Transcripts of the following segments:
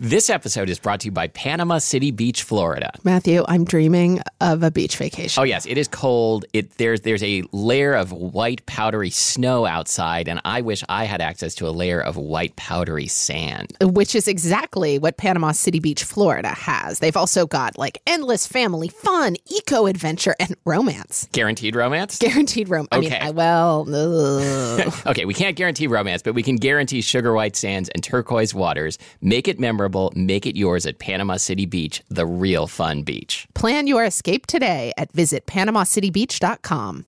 This episode is brought to you by Panama City Beach, Florida. Matthew, I'm dreaming of a beach vacation. Oh yes, it is cold. It there's there's a layer of white powdery snow outside, and I wish I had access to a layer of white powdery sand. Which is exactly what Panama City Beach, Florida has. They've also got like endless family fun, eco adventure, and romance. Guaranteed romance? Guaranteed romance. I mean, Okay. I, well. Okay, we can't guarantee romance, but we can guarantee sugar white sands and turquoise waters. Make it memorable, make it yours at Panama City Beach, the real fun beach. plan your escape today at visit panamacitybeach.com.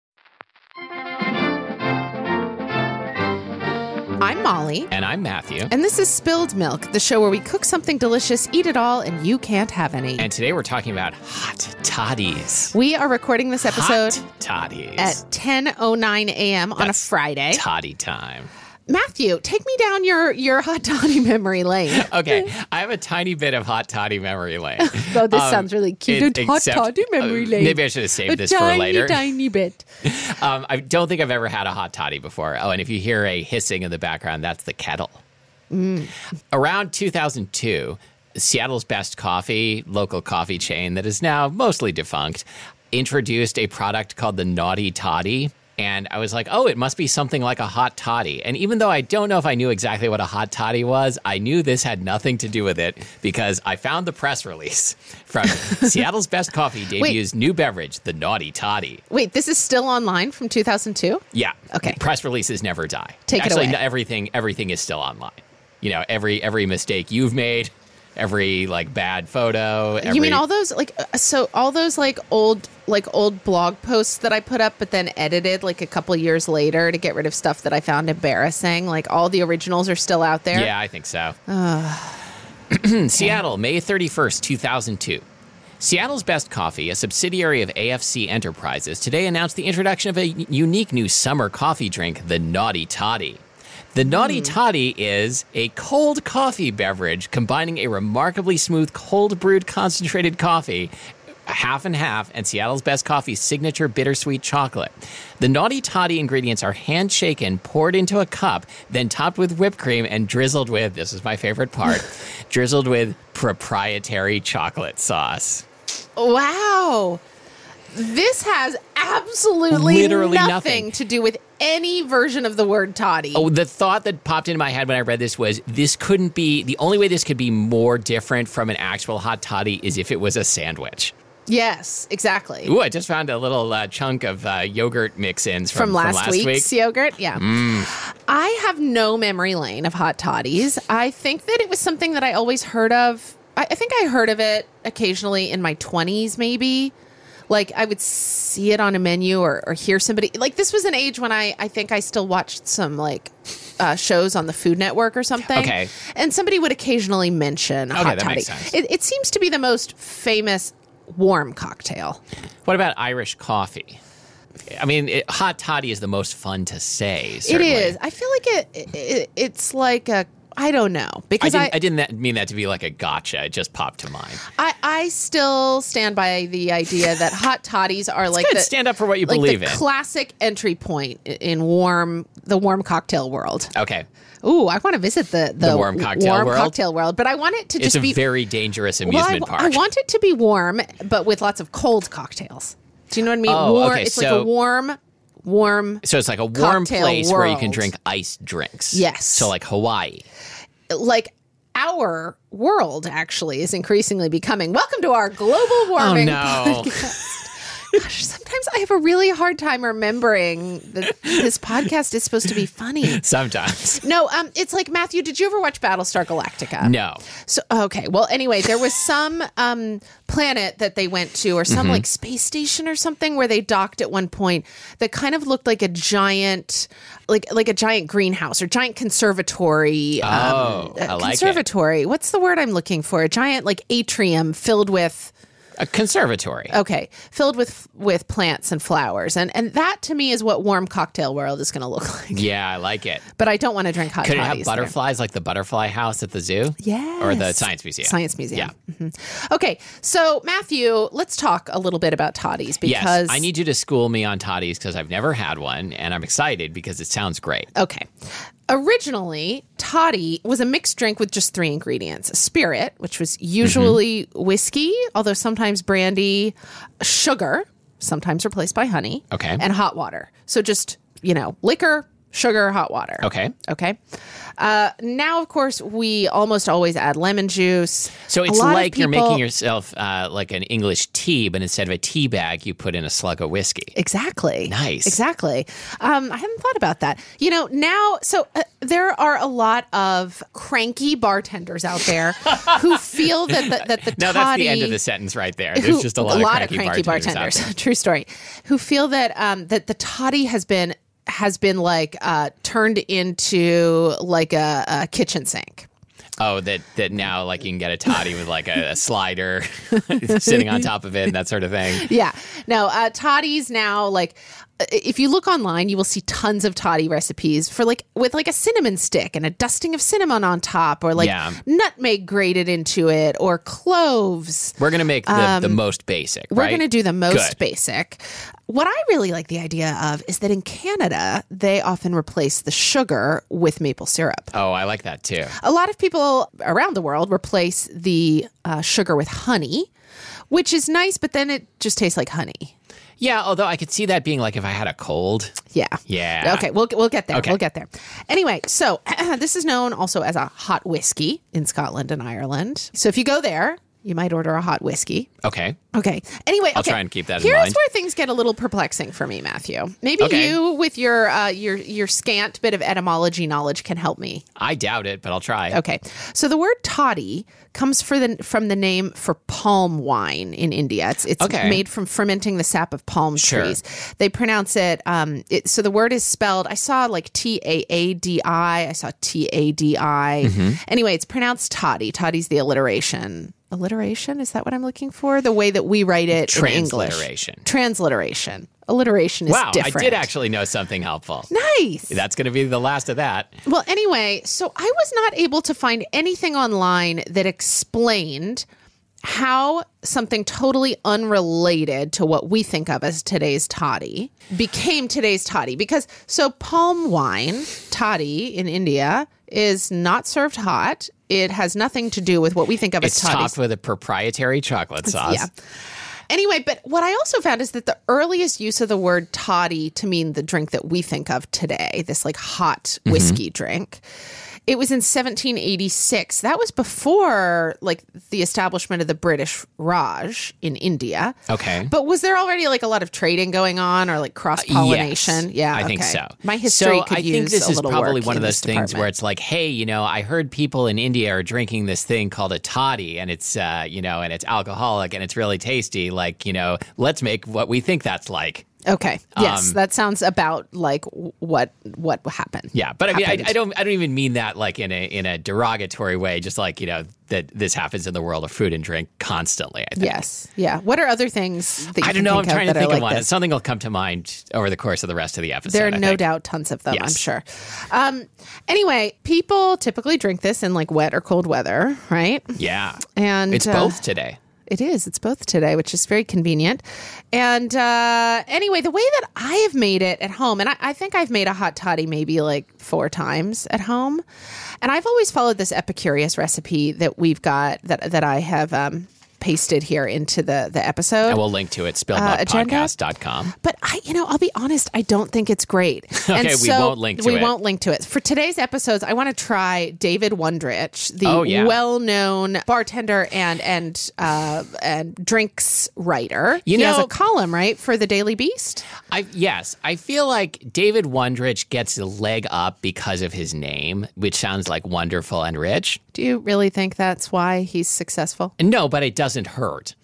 I'm Molly. And I'm Matthew. And this is Spilled Milk, the show where we cook something delicious, eat it all, and you can't have any. And today we're talking about hot toddies. we are recording this episode Hot toddies. at 10:09 a.m. on a Friday. Toddy time. Matthew, take me down your your hot toddy memory lane. Okay, I have a tiny bit of hot toddy memory lane. Oh, this Um, sounds really cute. it- hot except- toddy memory uh, lane. Maybe I should have saved a this tiny, for later. tiny bit. Um, I don't think I've ever had a hot toddy before. Oh, and if you hear a hissing in the background, that's the kettle. Around 2002, Seattle's Best Coffee, local coffee chain that is now mostly defunct, introduced a product called the Naughty Toddy. And I was like, oh, it must be something like a hot toddy. And even though I don't know if I knew exactly what a hot toddy was, I knew this had nothing to do with it because I found the press release from Seattle's Best Coffee debuts new beverage, the Naughty Toddy. Wait, this is still online from 2002? Yeah. Okay. Press releases never die. Take it Actually, away. no- everything everything is still online. You know, every every mistake you've made, every like bad photo. Every, You mean all those like uh, so all those like old like old blog posts that I put up but then edited like a couple years later to get rid of stuff that I found embarrassing? Like all the originals are still out there? Yeah, I think so. Seattle, May thirty first, two thousand two. Seattle's Best Coffee, a subsidiary of AFC Enterprises, today announced the introduction of a unique new summer coffee drink, the Naughty Toddy. The Naughty hmm. Toddy is a cold coffee beverage combining a remarkably smooth cold brewed concentrated coffee, half and half, and Seattle's Best Coffee's signature bittersweet chocolate. The Naughty Toddy ingredients are hand shaken, poured into a cup, then topped with whipped cream and drizzled with this is my favorite part drizzled with proprietary chocolate sauce. Wow. This has absolutely Literally nothing, nothing. to do with any version of the word toddy. Oh, the thought that popped into my head when I read this was this couldn't be the only way this could be more different from an actual hot toddy is if it was a sandwich. Yes, exactly. Ooh, I just found a little uh, chunk of uh, yogurt mix-ins from, from last, week. week's yogurt. Yeah. I have no memory lane of hot toddies. I think that it was something that I always heard of. I, I think I heard of it occasionally in my 20s, maybe. Like I would see it on a menu or, or hear somebody. Like this was an age when I, I think I still watched some like uh, shows on the Food Network or something. Okay. And somebody would occasionally mention hot that toddy. makes sense. It, it seems to be the most famous warm cocktail. What about Irish coffee? I mean, it, hot toddy is the most fun to say. It certainly. is. I feel like it, it. It's like a I don't know I because didn't, I I, didn't that- mean that to be like a gotcha. It just popped to mind. I, I still stand by the idea that hot toddies are like Good. the, Stand up for what you like believe the in. classic entry point in warm the warm cocktail world. okay. Ooh, I want to visit the the, warm cocktail warm world? cocktail world, but I want it to It's just a be very dangerous well, amusement I, park. I want it to be warm, but with lots of cold cocktails. Do you know what I mean? Oh, warm, okay, It's like so- a warm, warm. so it's like a warm place where you can drink iced drinks. Yes. So like Hawaii. like our world actually is increasingly becoming. Welcome to our global oh, warming. Oh, no. Gosh, sometimes I have a really hard time remembering that this podcast is supposed to be funny. Sometimes. No, um, it's like Matthew. Did you ever watch Battlestar Galactica? No. So okay, well, anyway, there was some um, planet that they went to, or some like space station or something, where they docked at one point that kind of looked like a giant, like like a giant greenhouse or giant conservatory. um, Oh, I like it. conservatory. What's the word I'm looking for? A giant like atrium filled with A conservatory. okay, filled with with plants and flowers, and and that to me is what warm cocktail world is going to look like. Yeah, I like it. But I don't want to drink hot Could it have there. butterflies like the butterfly house at the zoo? Yes. Or the science museum? Science Museum. Yeah. Mhm. Okay, so Matthew, let's talk a little bit about toddies because Yes. I need you to school me on toddies because I've never had one and I'm excited because it sounds great. Okay. Originally, toddy was a mixed drink with just three ingredients: spirit, which was usually Mm-hmm. whiskey, although sometimes brandy, sugar, sometimes replaced by honey, Okay. and hot water. So just you know, liquor, sugar, hot water. Okay. Okay. Uh, now, of course, we almost always add lemon juice. So it's lot of like you're making yourself uh, like an English tea, but instead of a tea bag, you put in a slug of whiskey. Exactly. Nice. Exactly. Um, I haven't thought about that. You know, now, so uh, there are a lot of cranky bartenders out there who feel that the, that the No, toddy, that's the end of the sentence right there. There's who- just a lot, of, cranky bartenders. out there. True story. Who feel that um, that the toddy has been has been like uh, turned into like a, a kitchen sink. Oh, that that now like you can get a toddy with like a, a slider sitting on top of it and that sort of thing. Yeah. No, uh, toddies now, like, if you look online, you will see tons of toddy recipes for like with like a cinnamon stick and a dusting of cinnamon on top, or like Yeah. nutmeg grated into it, or cloves. We're gonna make the, the most basic. Um, We're right? going to do the most Good. basic. What I really like the idea of is that in Canada, they often replace the sugar with maple syrup. Oh, I like that too. A lot of people around the world replace the uh, sugar with honey, which is nice, but then it just tastes like honey. Yeah, although I could see that being like if I had a cold. Yeah. Yeah. Okay, we'll we'll get there. Okay. We'll get there. Anyway, so this is known also as a hot whiskey in Scotland and Ireland. So if you go there, you might order a hot whiskey. Okay. Okay. Anyway, I'll okay. try and keep that in mind. Here's where things get a little perplexing for me, Matthew. Maybe Okay. you, with your uh, your your scant bit of etymology knowledge, can help me. I doubt it, but I'll try. Okay. So the word toddy comes for the from the name for palm wine in India. It's it's Okay. made from fermenting the sap of palm Sure. trees. They pronounce it um it, so the word is spelled I saw like T A A D I, I saw T A D I. Mm-hmm. Anyway, it's pronounced toddy. Toddy's the alliteration. Alliteration is that what I'm looking for? The way that we write it in English. Transliteration. Transliteration. Alliteration is Wow, different. I did actually know something helpful. Nice. That's going to be the last of that. Well, anyway, so I was not able to find anything online that explained how something totally unrelated to what we think of as today's toddy became today's toddy. Because so palm wine, toddy in India, is not served hot. It has nothing to do with what we think of It's as toddies. topped with a proprietary chocolate sauce. Yeah. Anyway, but what I also found is that the earliest use of the word toddy to mean the drink that we think of today, this like hot Mm-hmm. whiskey drink, it was in 1786. That was before like the establishment of the British Raj in India. Okay. But was there already like a lot of trading going on or like cross pollination? Yes, yeah, I think okay. so. My history So I think this is probably one of those things where it's like, hey, you know, I heard people in India are drinking this thing called a toddy, and it's, uh, you know, and it's alcoholic and it's really tasty. Like, you know, let's make what we think that's like. Okay. Yes, Um, that sounds about like what what happened. Yeah, but I mean, I. I don't, I don't even mean that like in a in a derogatory way. Just like you know that this happens in the world of food and drink constantly. I think. Yes. Yeah. What are other things that you I don't know. I'm trying to think of like one. this? Something will come to mind over the course of the rest of the episode. There are I no think. doubt tons of them, I'm sure. Um, anyway, people typically drink this in like wet or cold weather, right? Yeah, And it's uh, both today. It is. It's both today, which is very convenient. And uh, anyway, the way that I have made it at home, and I, I think I've made a hot toddy maybe like four times at home, and I've always followed this Epicurious recipe that we've got that that I have um, pasted here into the the episode. And we'll link to it, Uh, agenda? spilledmilkpodcast.com. But I, you know, I'll be honest. I don't think it's great. Okay, we won't link to we it. won't link to it for today's episodes. I want to try David Wondrich, the Oh, yeah. well-known bartender and and uh, and drinks writer. You he has know- a column right for the Daily Beast. I yes, I feel like David Wondrich gets a leg up because of his name, which sounds like wonderful and rich. Do you really think that's why he's successful? No, but it doesn't hurt.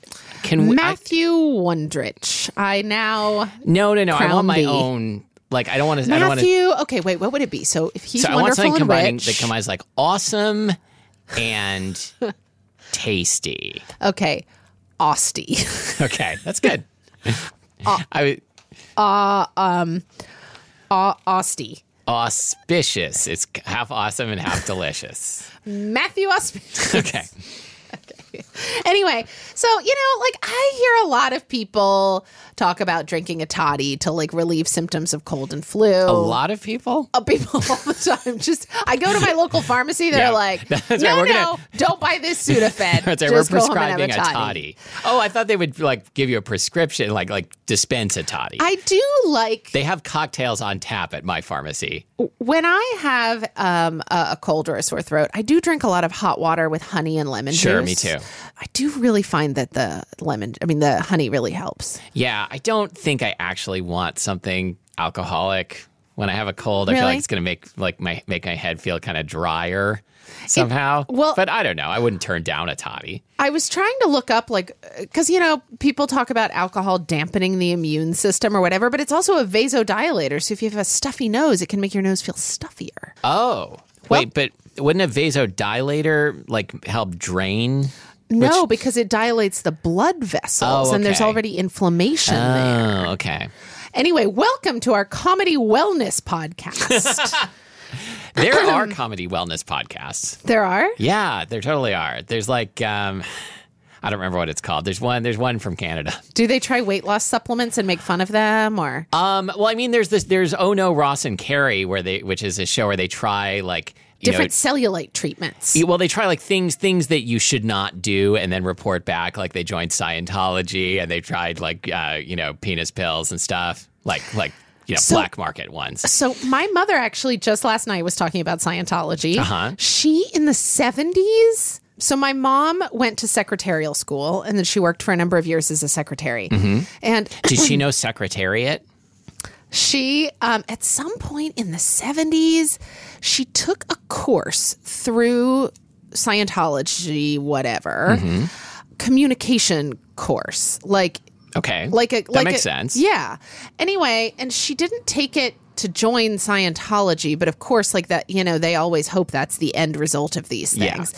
Can we? I, Matthew Wondrich. I now no, no, no. I want my thee. own. Like I don't want to. I don't. Matthew. Okay, wait. What would it be? So if he's So I want wonderful and combining rich, that combines like awesome and tasty. okay, Austy. Okay, that's good. Uh, I Au- Austy. auspicious. It's half awesome and half delicious. Matthew Austy. Okay. anyway, so you know, like I hear a lot of people talk about drinking a toddy to like relieve symptoms of cold and flu. A lot of people. of people all the time. Just I go to my local pharmacy, they're Yeah. like, no, right, no, gonna- don't buy this Sudafed. That's right. Just We're go home and prescribing a toddy. Oh, I thought they would like give you a prescription, like like dispense a toddy. I do like they have cocktails on tap at my pharmacy. when I have um, a, a cold or a sore throat. I do drink a lot of hot water with honey and lemon Sure, juice. me too. I do really find that the lemon, I mean, the honey really helps. Yeah, I don't think I actually want something alcoholic when I have a cold. I feel like it's going to make like my make my head feel kind of drier somehow. well- but I don't know. I wouldn't turn down a toddy. I was trying to look up, like, uh, because, you know, people talk about alcohol dampening the immune system or whatever, but it's also a vasodilator. So if you have a stuffy nose, it can make your nose feel stuffier. Oh, wait, but wouldn't a vasodilator like help drain? No, because it dilates the blood vessels Oh, and there's okay. already inflammation there. Oh, okay. Anyway, welcome to our comedy wellness podcast. There are comedy wellness podcasts. there are? Yeah, there totally are. There's like um I don't remember what it's called. There's one there's one from Canada. Do they try weight loss supplements and make fun of them or? Um well I mean there's this there's Oh No Ross and Carrie where they which is a show where they try like Different know, cellulite treatments. well, they try like things things that you should not do, and then report back. Like they joined Scientology, and they tried like uh, you know penis pills and stuff, like like you know So- black market ones. So my mother actually just last night was talking about Scientology. Uh-huh. She in the 70s so my mom went to secretarial school and then she worked for a number of years as a secretary. Mm-hmm. And Did she know Secretariat? She um, at some point in the 70s she took a course through Scientology whatever Mm-hmm. communication course like Okay, like a that like makes a- sense. Yeah. Anyway, and she didn't take it to join Scientology, but of course, like that, you know, they always hope that's the end result of these Yeah. things.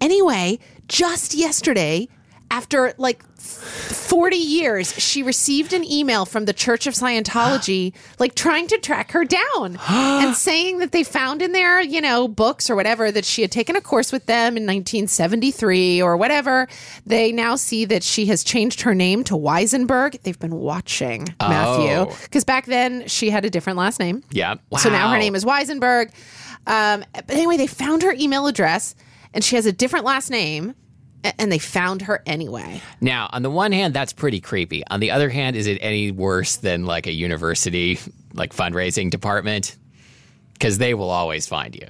Anyway, just yesterday, after like 40 years, she received an email from the Church of Scientology, like trying to track her down and saying that they found in their, you know, books or whatever that she had taken a course with them in 1973 or whatever. They now see that she has changed her name to Weisenberg. They've been watching Matthew Oh. because back then she had a different last name. Yeah. So now her name is Weisenberg. Um, but anyway, they found her email address and she has a different last name and they found her anyway. Now, on the one hand, that's pretty creepy. On the other hand, is it any worse than like a university like fundraising department? Because they will always find you.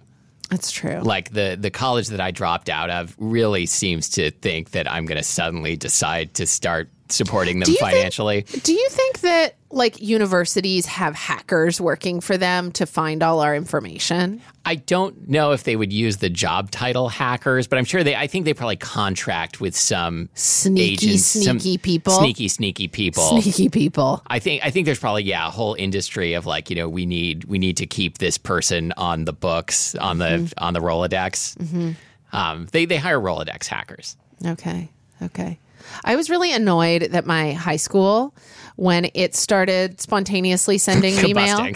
That's true. Like the the college that I dropped out of really seems to think that I'm going to suddenly decide to start supporting them think- financially. Do you think that like universities have hackers working for them to find all our information? I don't know if they would use the job title hackers, but I'm sure they. I think they probably contract with some Sneaky, agents, some sneaky people. sneaky, sneaky people. Sneaky people. I think I think there's probably yeah a whole industry of like you know we need we need to keep this person on the books on the Mm-hmm. on the Rolodex. Um, they they hire Rolodex hackers. Okay. Okay. I was really annoyed that my high school, when it started spontaneously sending me mail,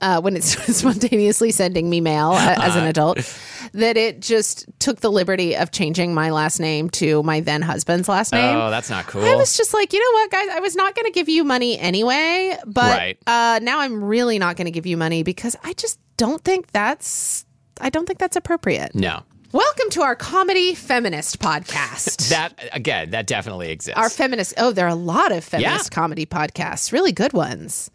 uh, when it started spontaneously sending me mail uh, as Uh-huh. an adult, that it just took the liberty of changing my last name to my then husband's last name. Oh, that's not cool. I was just like, you know what, guys? I was not going to give you money anyway, but Right. uh, now I'm really not going to give you money because I just don't think that's. I don't think that's appropriate. no, Welcome to our comedy feminist podcast. that again that definitely exists. our feminist. Oh, there are a lot of feminist Yeah. comedy podcasts, really good ones.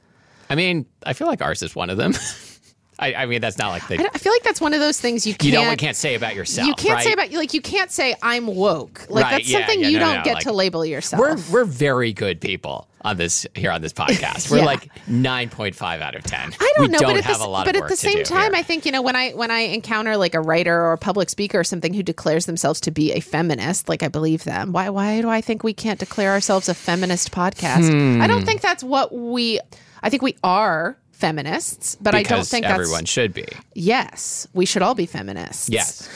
I mean, I feel like ours is one of them. I, I mean, that's not like the I, I feel like that's one of those things you can't. you don't can't say about yourself. you can't right? say about like you can't say I'm woke. Like Right, that's yeah, something yeah, you no, don't no, get like- to label yourself. We're we're very good people on this here on this podcast. We're Yeah. like nine point five out of ten. I don't we know, don't but at, have the, a lot but at the same time, here. I think you know when I when I encounter like a writer or a public speaker or something who declares themselves to be a feminist, like I believe them. Why why do I think we can't declare ourselves a feminist podcast? I Hmm. don't think that's what we. I think we are feminists, but I don't because think everyone should be. yes. We should all be feminists. Yes.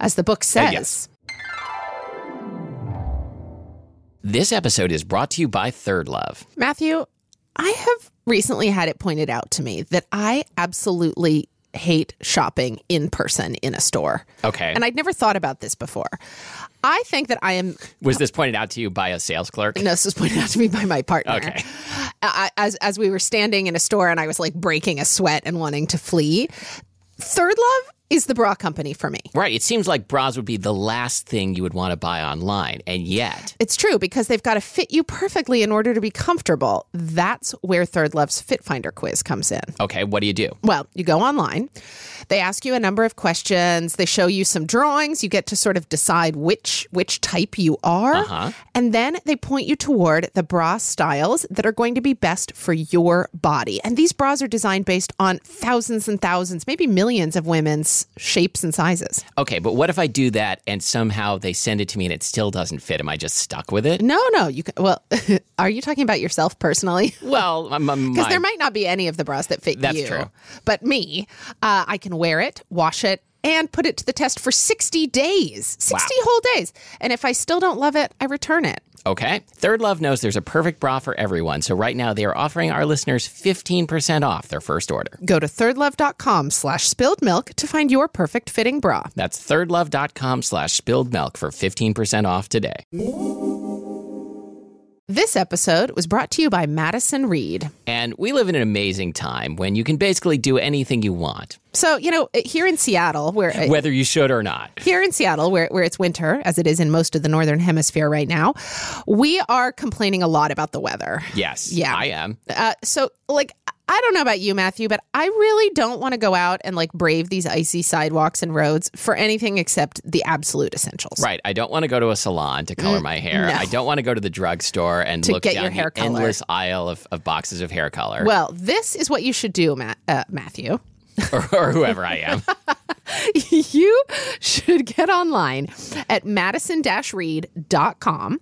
as the book says. yes. This episode is brought to you by Third Love. Matthew, I have recently had it pointed out to me that I absolutely hate shopping in person in a store. Okay. And I'd never thought about this before. I think that I am. Was this pointed out to you by a sales clerk? No, this was pointed out to me by my partner. Okay. Uh, I, as as we were standing in a store and I was like breaking a sweat and wanting to flee. Third Love is the bra company for me. Right. It seems like bras would be the last thing you would want to buy online, and yet It's true because they've got to fit you perfectly in order to be comfortable. That's where Third Love's Fit Finder quiz comes in. okay, what do you do? Well, you go online. They ask you a number of questions. They show you some drawings. You get to sort of decide which which type you are. Uh-huh. And then they point you toward the bra styles that are going to be best for your body. And these bras are designed based on thousands and thousands, maybe millions of women's shapes and sizes. Okay, but what if I do that and somehow they send it to me and it still doesn't fit? Am I just stuck with it? No, no, you can well, are you talking about yourself personally? Well, Because there might not be any of the bras that fit That's you. true. But me, uh, I can wear it, wash it, and put it to the test for 60 days. 60 whole days. And if I still don't love it, I return it. Okay. Third Love knows there's a perfect bra for everyone. So right now they are offering our listeners 15% off their first order. Go to thirdlove.com slash spilled milk to find your perfect fitting bra. That's thirdlove.com slash spilled milk for 15% off today. This episode was brought to you by Madison Reed. And we live in an amazing time when you can basically do anything you want, So, you know, here in Seattle, where whether you should or not. here in Seattle, where, where it's winter, as it is in most of the northern hemisphere right now, we are complaining a lot about the weather. Yes. Yeah. I am. Uh, so, like, I don't know about you, Matthew, but I really don't want to go out and like brave these icy sidewalks and roads for anything except the absolute essentials. Right. I don't want to go to a salon to color my hair. Mm, no. I don't want to go to the drugstore and To look get down your hair the color. endless aisle of, of boxes of hair color Well, this is what you should do, Matt, uh, Matthew. or, or whoever I am. you should get online at madison-reed.com.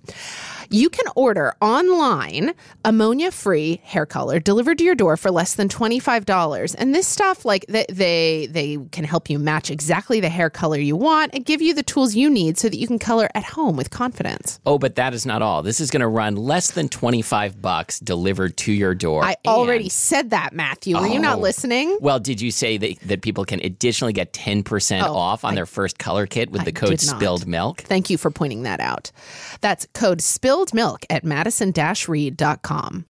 You can order online ammonia free hair color delivered to your door for less than $25. And this stuff, like they, they, they can help you match exactly the hair color you want and give you the tools you need so that you can color at home with confidence. Oh, but that is not all. This is going to run less than 25 bucks delivered to your door. I already said that, Matthew. Were you not Oh. listening? Well, did you say that, that people can additionally get 10% Oh, off on their first color kit with the code spilled milk? Thank you for pointing that out. That's code spilled milk at madison-reed.com.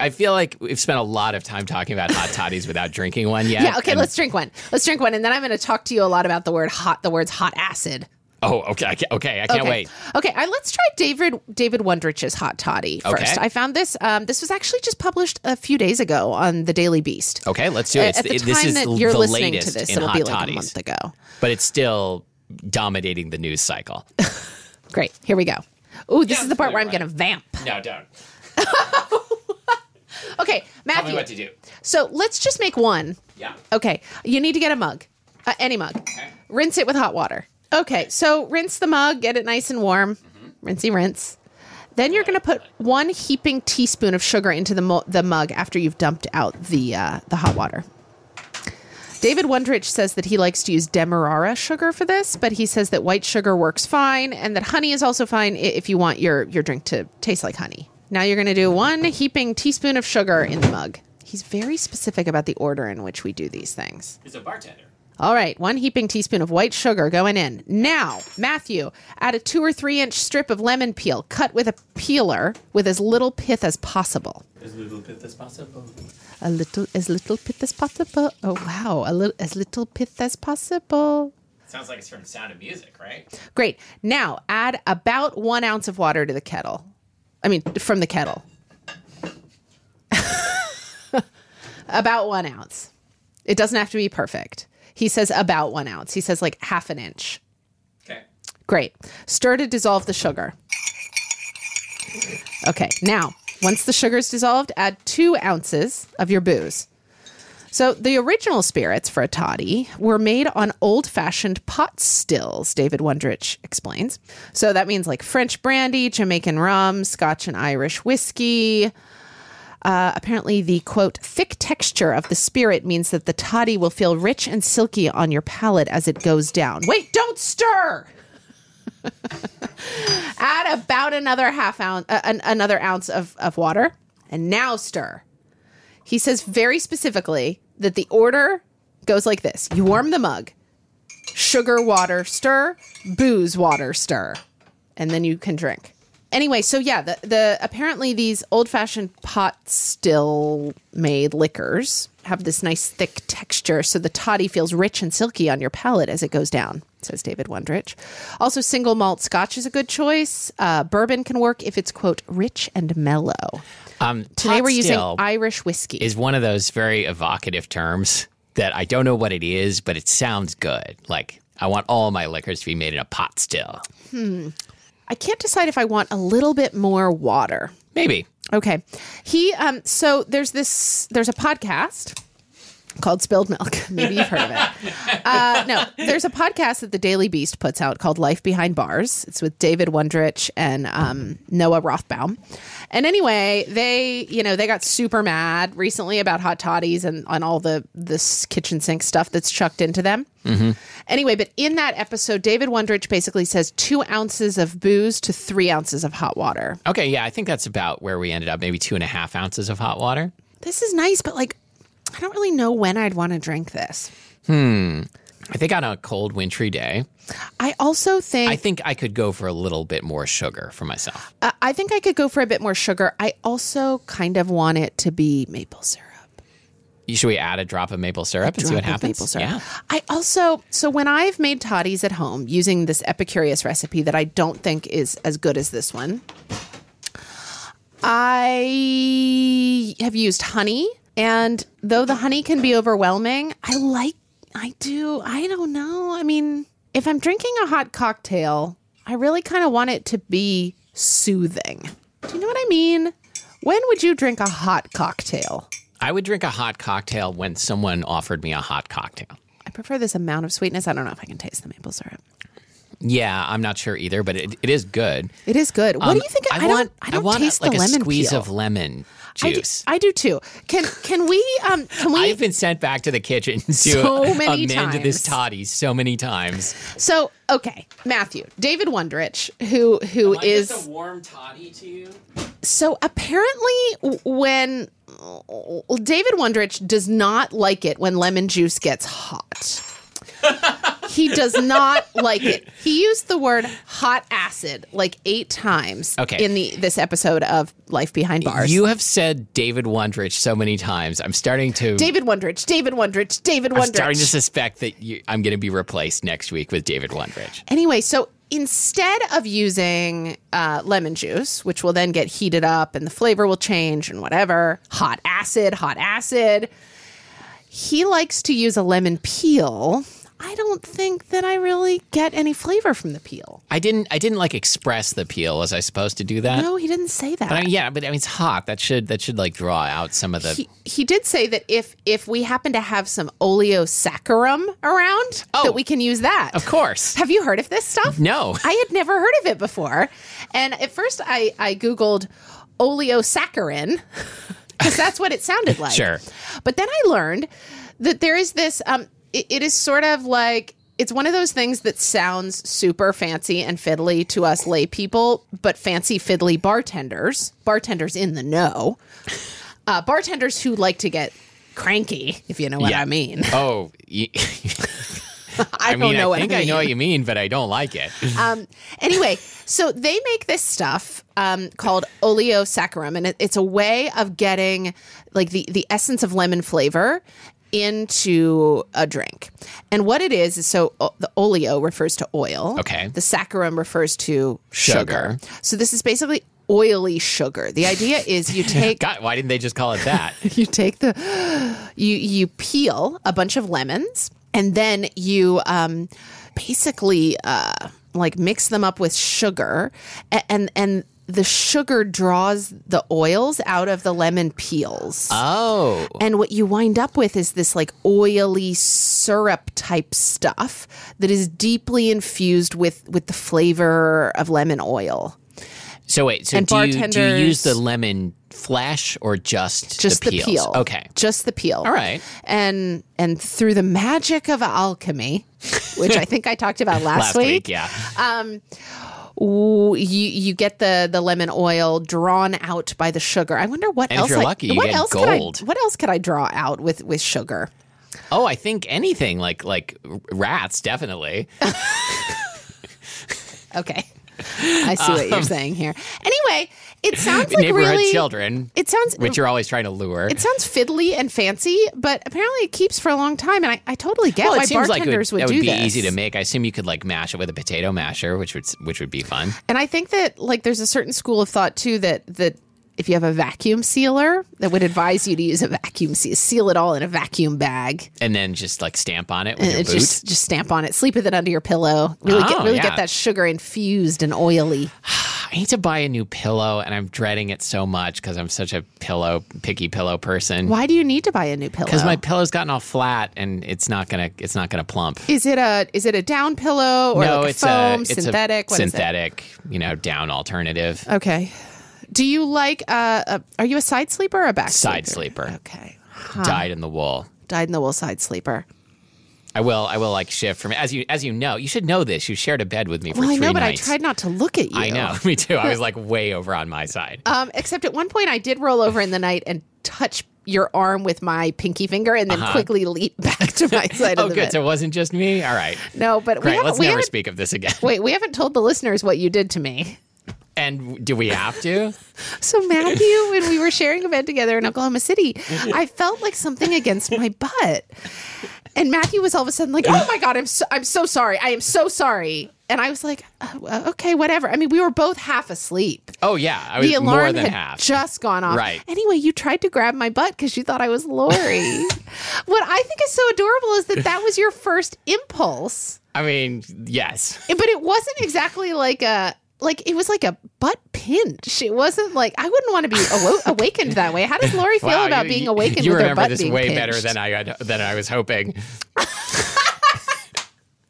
I feel like we've spent a lot of time talking about hot toddies without drinking one yet. Yeah, okay, And- let's drink one. Let's drink one, and then I'm going to talk to you a lot about the word hot. The words hot acid. Oh, okay. Can't, okay, I can't okay. wait. Okay, I, let's try David David Wondrich's hot toddy first. Okay. I found this. Um, this was actually just published a few days ago on the Daily Beast. Okay, let's do it. At the It's- time this is that the you're listening to latest this, it'll be like toddies, a month ago. but it's still dominating the news cycle. Great. Here we go. Ooh, this Yeah, is the part where I'm right. going to vamp. No, don't. Okay, Tell Matthew. me what to do. So let's just make one. Yeah. Okay, you need to get a mug, uh, any mug. Okay. Rinse it with hot water. Okay, so rinse the mug, get it nice and warm. Mm-hmm. Rinsey rinse. Then you're going to put one heaping teaspoon of sugar into the mo- the mug after you've dumped out the uh, the hot water. David Wondrich says that he likes to use demerara sugar for this, but he says that white sugar works fine and that honey is also fine if you want your your drink to taste like honey. Now you're going to do one heaping teaspoon of sugar in the mug. He's very specific about the order in which we do these things. He's a bartender. All right, one heaping teaspoon of white sugar going in. Now, Matthew, add a two or three inch strip of lemon peel cut with a peeler with as little pith as possible. As little bit as possible. A little, as little pith as possible. Oh wow, a little, as little pith as possible. Sounds like it's from Sound of Music, right? Great. Now add about one ounce of water to the kettle. I mean, from the kettle. about one ounce. It doesn't have to be perfect. He says about one ounce. He says like half an inch. Okay. Great. Stir to dissolve the sugar. Okay, now, once the sugar's dissolved, add two ounces of your booze. So, the original spirits for a toddy were made on old fashioned pot stills, David Wondrich explains. So, that means like French brandy, Jamaican rum, Scotch and Irish whiskey. Uh, apparently, the quote, thick texture of the spirit means that the toddy will feel rich and silky on your palate as it goes down. Wait, don't stir! Add about another half ounce, uh, an, another ounce of, of water, and now stir. He says very specifically that the order goes like this: you warm the mug, sugar, water, stir, booze, water, stir, and then you can drink. Anyway, so yeah, the the apparently these old fashioned pot still made liquors have this nice thick texture, so the toddy feels rich and silky on your palate as it goes down. Says David Wondrich. Also, single malt Scotch is a good choice. Uh, bourbon can work if it's quote rich and mellow. Um, Today we're using Irish whiskey. is one of those very evocative terms that I don't know what it is, but it sounds good. Like I want all my liquors to be made in a pot still. I can't decide if I want a little bit more water. Maybe. Okay. He um so there's this there's a podcast called Spilled Milk. Maybe you've heard of it. Uh, no, there's a podcast that the Daily Beast puts out called Life Behind Bars. It's with David Wondrich and um, Noah Rothbaum. And anyway, they you know they got super mad recently about hot toddies and on all the this kitchen sink stuff that's chucked into them. Anyway, but in that episode, David Wondrich basically says two ounces of booze to three ounces of hot water. Okay, yeah, I think that's about where we ended up. Maybe two and a half ounces of hot water. This is nice, but like, I don't really know when I'd want to drink this. Hmm. I think on a cold, wintry day, I also think I think I could go for a little bit more sugar for myself. uh, I think I could go for a bit more sugar. I also kind of want it to be maple syrup. Should we add a drop of maple syrup and see what happens? Maple syrup. Yeah. I also so when I've made toddies at home using this Epicurious recipe that I don't think is as good as this one, I have used honey, and though the honey can be overwhelming, I like. I do. I don't know. I mean, if I'm drinking a hot cocktail, I really kind of want it to be soothing. Do you know what I mean? When would you drink a hot cocktail? I would drink a hot cocktail when someone offered me a hot cocktail. I prefer this amount of sweetness. I don't know if I can taste the maple syrup. Yeah, I'm not sure either, but it, it is good. It is good. What Um, do you think? I, want, don't. I don't want taste like the a lemon squeeze peel. of lemon I do. I do too. Can can we? Um, can we? I've been sent back to the kitchen to So many amend this toddy so many times. so okay, Matthew, David Wondrich, who who is a warm toddy to you? so apparently when David Wondrich does not like it when lemon juice gets hot. he does not like it. He used the word hot acid like eight times Okay. in the this episode of Life Behind Bars. You have said David Wondrich so many times. I'm starting to. David Wondrich, David Wondrich, David Wondrich. I'm starting to suspect that you, I'm going to be replaced next week with David Wondrich. Anyway, so instead of using uh, lemon juice, which will then get heated up and the flavor will change and whatever, hot acid, hot acid, he likes to use a lemon peel I don't think that I really get any flavor from the peel. I didn't. I didn't like express the peel. Was I supposed to do that? No, he didn't say that. But I, yeah, but I mean, it's hot. That should that should like draw out some of the. he, he did say that if if we happen to have some oleosaccharum around, Oh. that we can use that. of course. Have you heard of this stuff? No. I had never heard of it before. And at first I, I Googled oleosaccharin because that's what it sounded like. Sure. But then I learned that there is this, um, it, it is sort of like, it's one of those things that sounds super fancy and fiddly to us lay people, but fancy fiddly bartenders, bartenders in the know, uh, bartenders who like to get cranky, if you know what Yeah. I mean. Oh, y- I, I don't mean, know I what think I I, know what you mean, but I don't like it. Um, anyway, so they make this stuff um, called oleosaccharum, and it, it's a way of getting like the the essence of lemon flavor into a drink. And what it is is so o- the oleo refers to oil. Okay. The saccharum refers to sugar. Sugar. So this is basically oily sugar. The idea is you take God, why didn't they just call it that? you take the you you peel a bunch of lemons and then you um basically uh like mix them up with sugar and and, and the sugar draws the oils out of the lemon peels. Oh, And what you wind up with is this like oily syrup type stuff that is deeply infused with with the flavor of lemon oil. so wait. So And do you, do you use the lemon flesh or just just the, peels? peel. Okay. just the peel. All right. and and through the magic of alchemy, which I think I talked about last, Last week, yeah. Um, ooh, you you get the the lemon oil drawn out by the sugar. I wonder what And if else. you're I, lucky, you what get else gold. Could I, what else could I draw out with with sugar? Oh, I think anything like like rats, definitely. Okay, I see what you're um, saying here. Anyway, it sounds like Neighborhood really. children, It sounds which you're always trying to lure. it sounds fiddly and fancy, but apparently it keeps for a long time, and I, I totally get well, why seems like it would, bartenders would, that would do be this. easy to make. I assume you could like mash it with a potato masher, which would which would be fun. And I think that like there's a certain school of thought too that that if you have a vacuum sealer, that would advise you to use a vacuum seal, seal it all in a vacuum bag, And then just like stamp on it with your and boot. just just stamp on it, sleep with it under your pillow, really oh, get Oh, really yeah. get that sugar infused and oily. I need to buy a new pillow, and I'm dreading it so much because I'm such a pillow picky pillow person. Why do you need to buy a new pillow? Because my pillow's gotten all flat, and it's not gonna it's not gonna plump. is it a is it a down pillow or no, like a it's foam a it's synthetic? a What is it? synthetic, you know, down alternative. Okay. Do you like? Uh, a, are you a side sleeper or a back sleeper? Side sleeper? Okay. Dyed in the wool. Dyed in the wool side sleeper. I will. I will like shift from as you as you know. You should know this. You shared a bed with me for Well, I three know, but. I tried not to look at you. I know. Me too. I was like way over on my side. Um, except at one point, I did roll over in the night and touch your arm with my pinky finger, and then quickly leap back to my side oh, of the good. bed. So it wasn't just me. All right. no, but we Great. haven't. Let's We never speak of this again. wait, we haven't told the listeners what you did to me. And do we have to? So Matthew, when we were sharing a bed together in Oklahoma City, I felt like something against my butt, and Matthew was all of a sudden like, "Oh my god, I'm so, I'm so sorry. I am so sorry." And I was like, "Uh, "Okay, whatever." I mean, we were both half asleep. Oh yeah, I was the more alarm than had half. just gone off. Right. Anyway, you tried to grab my butt because you thought I was Lori. what I think is so adorable is that that was your first impulse, I mean, yes. but it wasn't exactly like a like it was like a butt pinch. It wasn't like I wouldn't want to be awo- awakened that way. How does Lori feel Wow, about you- being awakened You with her butt this being way pinched? better than I than I was hoping.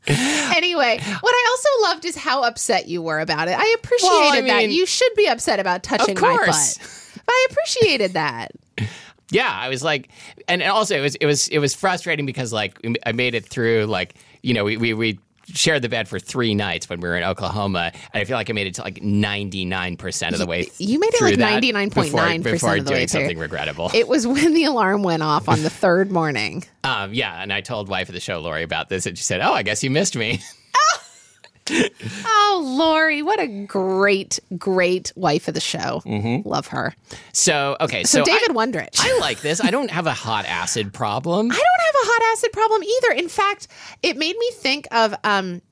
Anyway, what I also loved is how upset you were about it. I appreciated Well, I that. You should be upset about touching my course. butt. But I appreciated that. Yeah, I was like, and also it was it was it was frustrating because like I made it through like you know we we, we shared the bed for three nights when we were in Oklahoma, and I feel like I made it to like ninety nine percent of the way. You made it through like 99.9% before, before of the way doing through. something regrettable. It was when the alarm went off on the third morning. um, yeah, and I told wife of the show Lori about this, and she said, "Oh, I guess you missed me." Oh, Lori, what a great, great wife of the show. Love her. so okay, So, so, David I, Wondrich. I like this. I don't have a hot acid problem. I don't have a hot acid problem either. In fact, it made me think of um,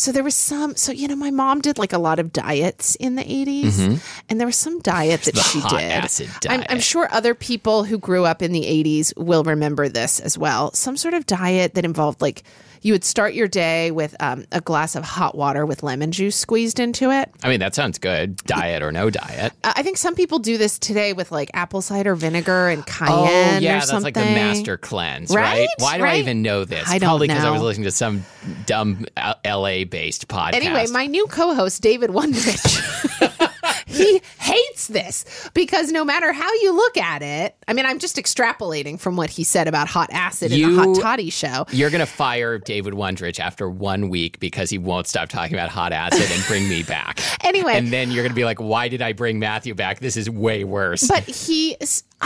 So there was some. So you know, my mom did like a lot of diets in the 80s and there was some diet that Mm-hmm. The she did. acid I'm, I'm sure other people who grew up in the 80s will remember this as well. Some sort of diet that involved like you would start your day with um, a glass of hot water with lemon juice squeezed into it. I mean, that sounds good. Diet or no diet. I think some people do this today with like apple cider vinegar and cayenne. Oh cayenne yeah, or that's something. like the master cleanse, right? Right? Why do I even know this? I don't Probably because I was listening to some dumb L.A. based podcast. Anyway, my new co-host David Wondrich. he hates this because no matter how you look at it, I mean, I'm just extrapolating from what he said about hot acid in the Hot Toddy show. You're going to fire David Wondrich after one week because he won't stop talking about hot acid and bring me back. Anyway. And then you're going to be like, why did I bring Matthew back? This is way worse. But he,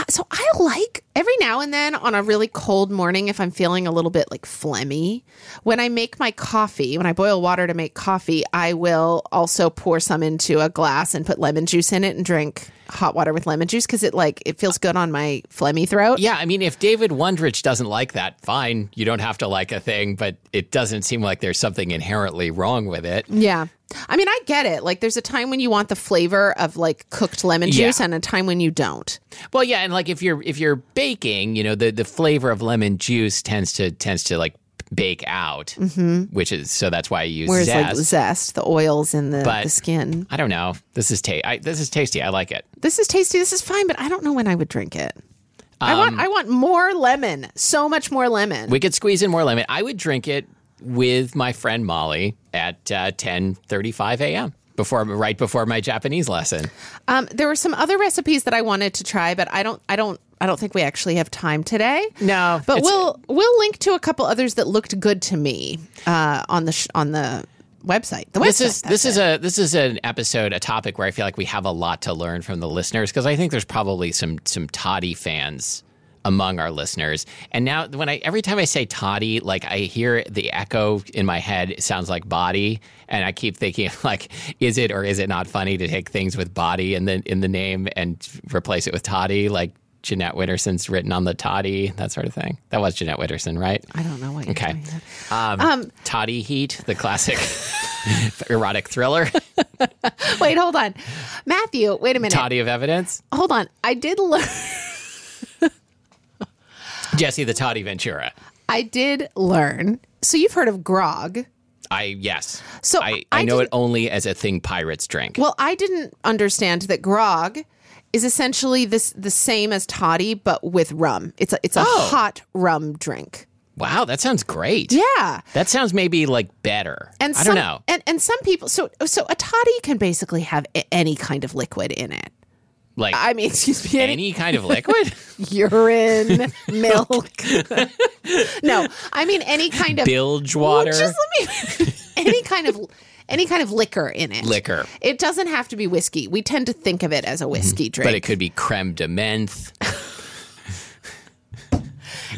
so I like every now and then on a really cold morning, if I'm feeling a little bit like phlegmy, when I make my coffee, when I boil water to make coffee, I will also pour some into a glass and put lemon juice in it and drink hot water with lemon juice because it like it feels good on my phlegmy throat. yeah, I mean, if David Wondrich doesn't like that, fine. You don't have to like a thing, but it doesn't seem like there's something inherently wrong with it. Yeah. I mean, I get it. Like, there's a time when you want the flavor of like cooked lemon juice Yeah. and a time when you don't. Well, yeah, and like if you're if you're baking, you know, the the flavor of lemon juice tends to tends to like bake out, which is so that's why I use Mm-hmm. Whereas, zest. like, zest, the oils in the, But- the skin. I don't know. This is ta- I, this is tasty. I like it. This is tasty. This is fine, but I don't know when I would drink it. I Um, want I want more lemon. So much more lemon. We could squeeze in more lemon. I would drink it with my friend Molly at uh, ten thirty five a.m. before right before my Japanese lesson. Um, there were some other recipes that I wanted to try, but I don't I don't I don't think we actually have time today. No, But we'll we'll link to a couple others that looked good to me uh, on the sh- on the website. The This website, is this is a this is an episode, a topic where I feel like we have a lot to learn from the listeners because I think there's probably some some toddy fans among our listeners. And now when I every time I say toddy, like I hear the echo in my head, it sounds like body, and I keep thinking like, is it or is it not funny to take things with body and then in the name and replace it with toddy, like Jeanette Winterson's written on the toddy, that sort of thing. That was Jeanette Witterson, right? I don't know what. You're Okay. doing. Um, Toddy Heat, the classic erotic thriller. Wait, hold on, Matthew. Wait a minute. Toddy of evidence. Hold on. I did learn. Jesse the Toddy Ventura. I did learn. So you've heard of grog. I yes. So I, I, I know did- it only as a thing pirates drink. Well, I didn't understand that grog is essentially this the same as toddy, but with rum. It's a it's a Oh. hot rum drink. wow, that sounds great. Yeah. That sounds maybe like better. And I some, don't know. And and some people so so a toddy can basically have any kind of liquid in it. Like I mean, excuse me, any, any kind of liquid. urine, milk. no, I mean any kind of Bilge Well, water. just let me any kind of any kind of liquor in it. Liquor. It doesn't have to be whiskey. We tend to think of it as a whiskey drink. Mm-hmm. but it could be creme de menthe,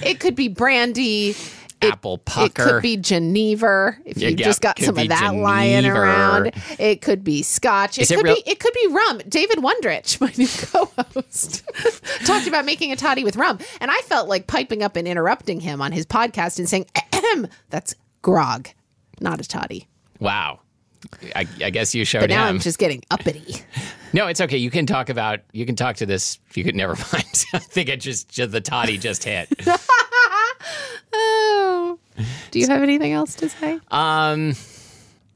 It could be brandy. Apple it could be Genever if you just got some of that lying around. It could be Scotch. It it could real- be it could be rum. David Wondrich, my new co-host, talked about making a toddy with rum, and I felt like piping up and interrupting him on his podcast and saying, "Ahem, "That's grog, not a toddy." wow. I, I guess you showed But now him. I'm just getting uppity. No, it's okay. You can talk about. You can talk to this. You could never mind. I think it just, just the toddy just hit. Oh, do you have anything else to say? Um,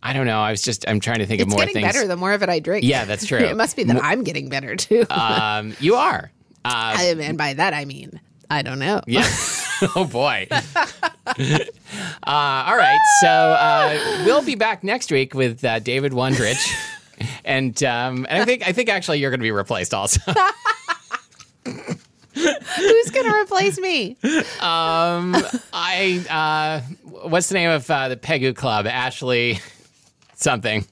I don't know. I was just. I'm trying to think it's of more getting things. better the more of it I drink. Yeah, that's true. it must be that I'm getting better too. Um, you are. Uh, I- and by that I mean I don't know. yeah. oh boy. uh, all right. So uh, we'll be back next week with uh, David Wondrich, and um, and I think I think actually you're going to be replaced also. Who's gonna replace me? Um, I uh, what's the name of uh, the Pegu Club? Ashley something.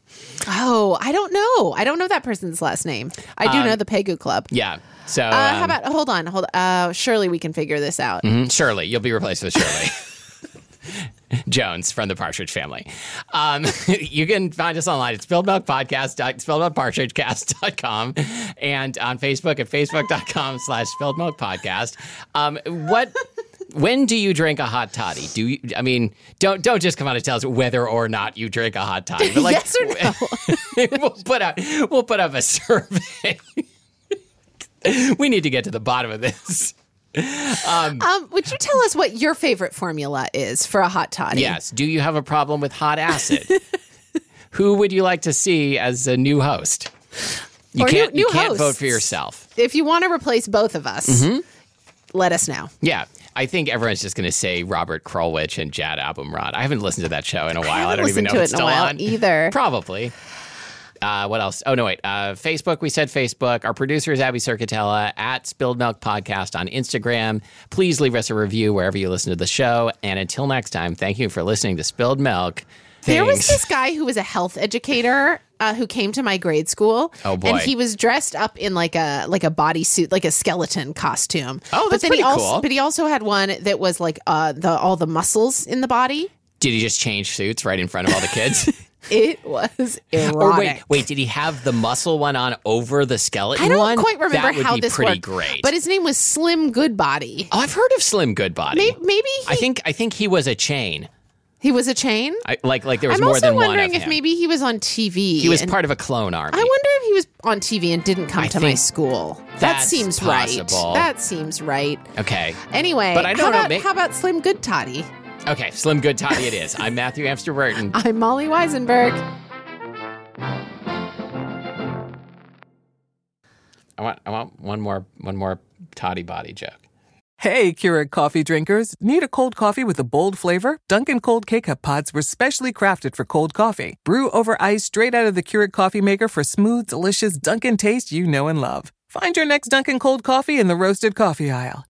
Oh, I don't know. I don't know that person's last name. I do know the Pegu Club. Yeah. So Uh, um, how about hold on, hold uh surely we can figure this out. Mhm, Shirley, you'll be replaced with Shirley. Jones from the Partridge Family. Um, you can find us online at spilledmilkpartridgecast.com and on Facebook at facebook.com slash spilledmilkpodcast. Um, what When do you drink a hot toddy? Do you? I mean, don't don't just come out and tell us whether or not you drink a hot toddy. But like, yes or no? we'll put up we'll put up a survey. we need to get to the bottom of this. Um, would you tell us what your favorite formula is for a hot toddy? Yes. Do you have a problem with hot acid? Who would you like to see as a new host? You Or can't you new can't vote for yourself. If you want to replace both of us, Mm-hmm. let us know. Yeah. I think everyone's just going to say Robert Krulwich and Jad Abumrad. I haven't listened to that show in a while. I, haven't don't even know if it's still on. either. Probably. Uh, what else? Oh no, wait. Uh, Facebook. We said Facebook. Our producer is Abby Cerquitella at Spilled Milk Podcast on Instagram. Please leave us a review wherever you listen to the show. And until next time, thank you for listening to Spilled Milk. There was this guy who was a health educator uh, who came to my grade school. Oh, boy. And he was dressed up in like a like a bodysuit, like a skeleton costume. Oh, but that's then he pretty also, cool. But he also had one that was like uh, the all the muscles in the body. Did he just change suits right in front of all the kids? It was erotic. or wait, wait. Did he have the muscle one on over the skeleton one? I don't one? quite remember that would how be this pretty worked. great. But his name was Slim Goodbody. oh, I've heard of Slim Goodbody. Maybe, maybe he, I think I think he was a chain. he was a chain. I, like like there was I'm more than one of wondering if him. maybe he was on TV. he was part of a clone army. I wonder if he was on TV and didn't come I to my school. That seems possible. right. That seems right. okay. Anyway, But I don't know, about how about Slim Good Toddy? Okay, Slim Good Toddy it is. I'm Matthew Amster Burton. I'm Molly Wizenberg. I want I want one more one more toddy body joke. Hey, Keurig coffee drinkers. Need a cold coffee with a bold flavor? Dunkin' Cold K-Cup pods were specially crafted for cold coffee. Brew over ice straight out of the Keurig coffee maker for smooth, delicious Dunkin' taste you know and love. Find your next Dunkin' Cold coffee in the roasted coffee aisle.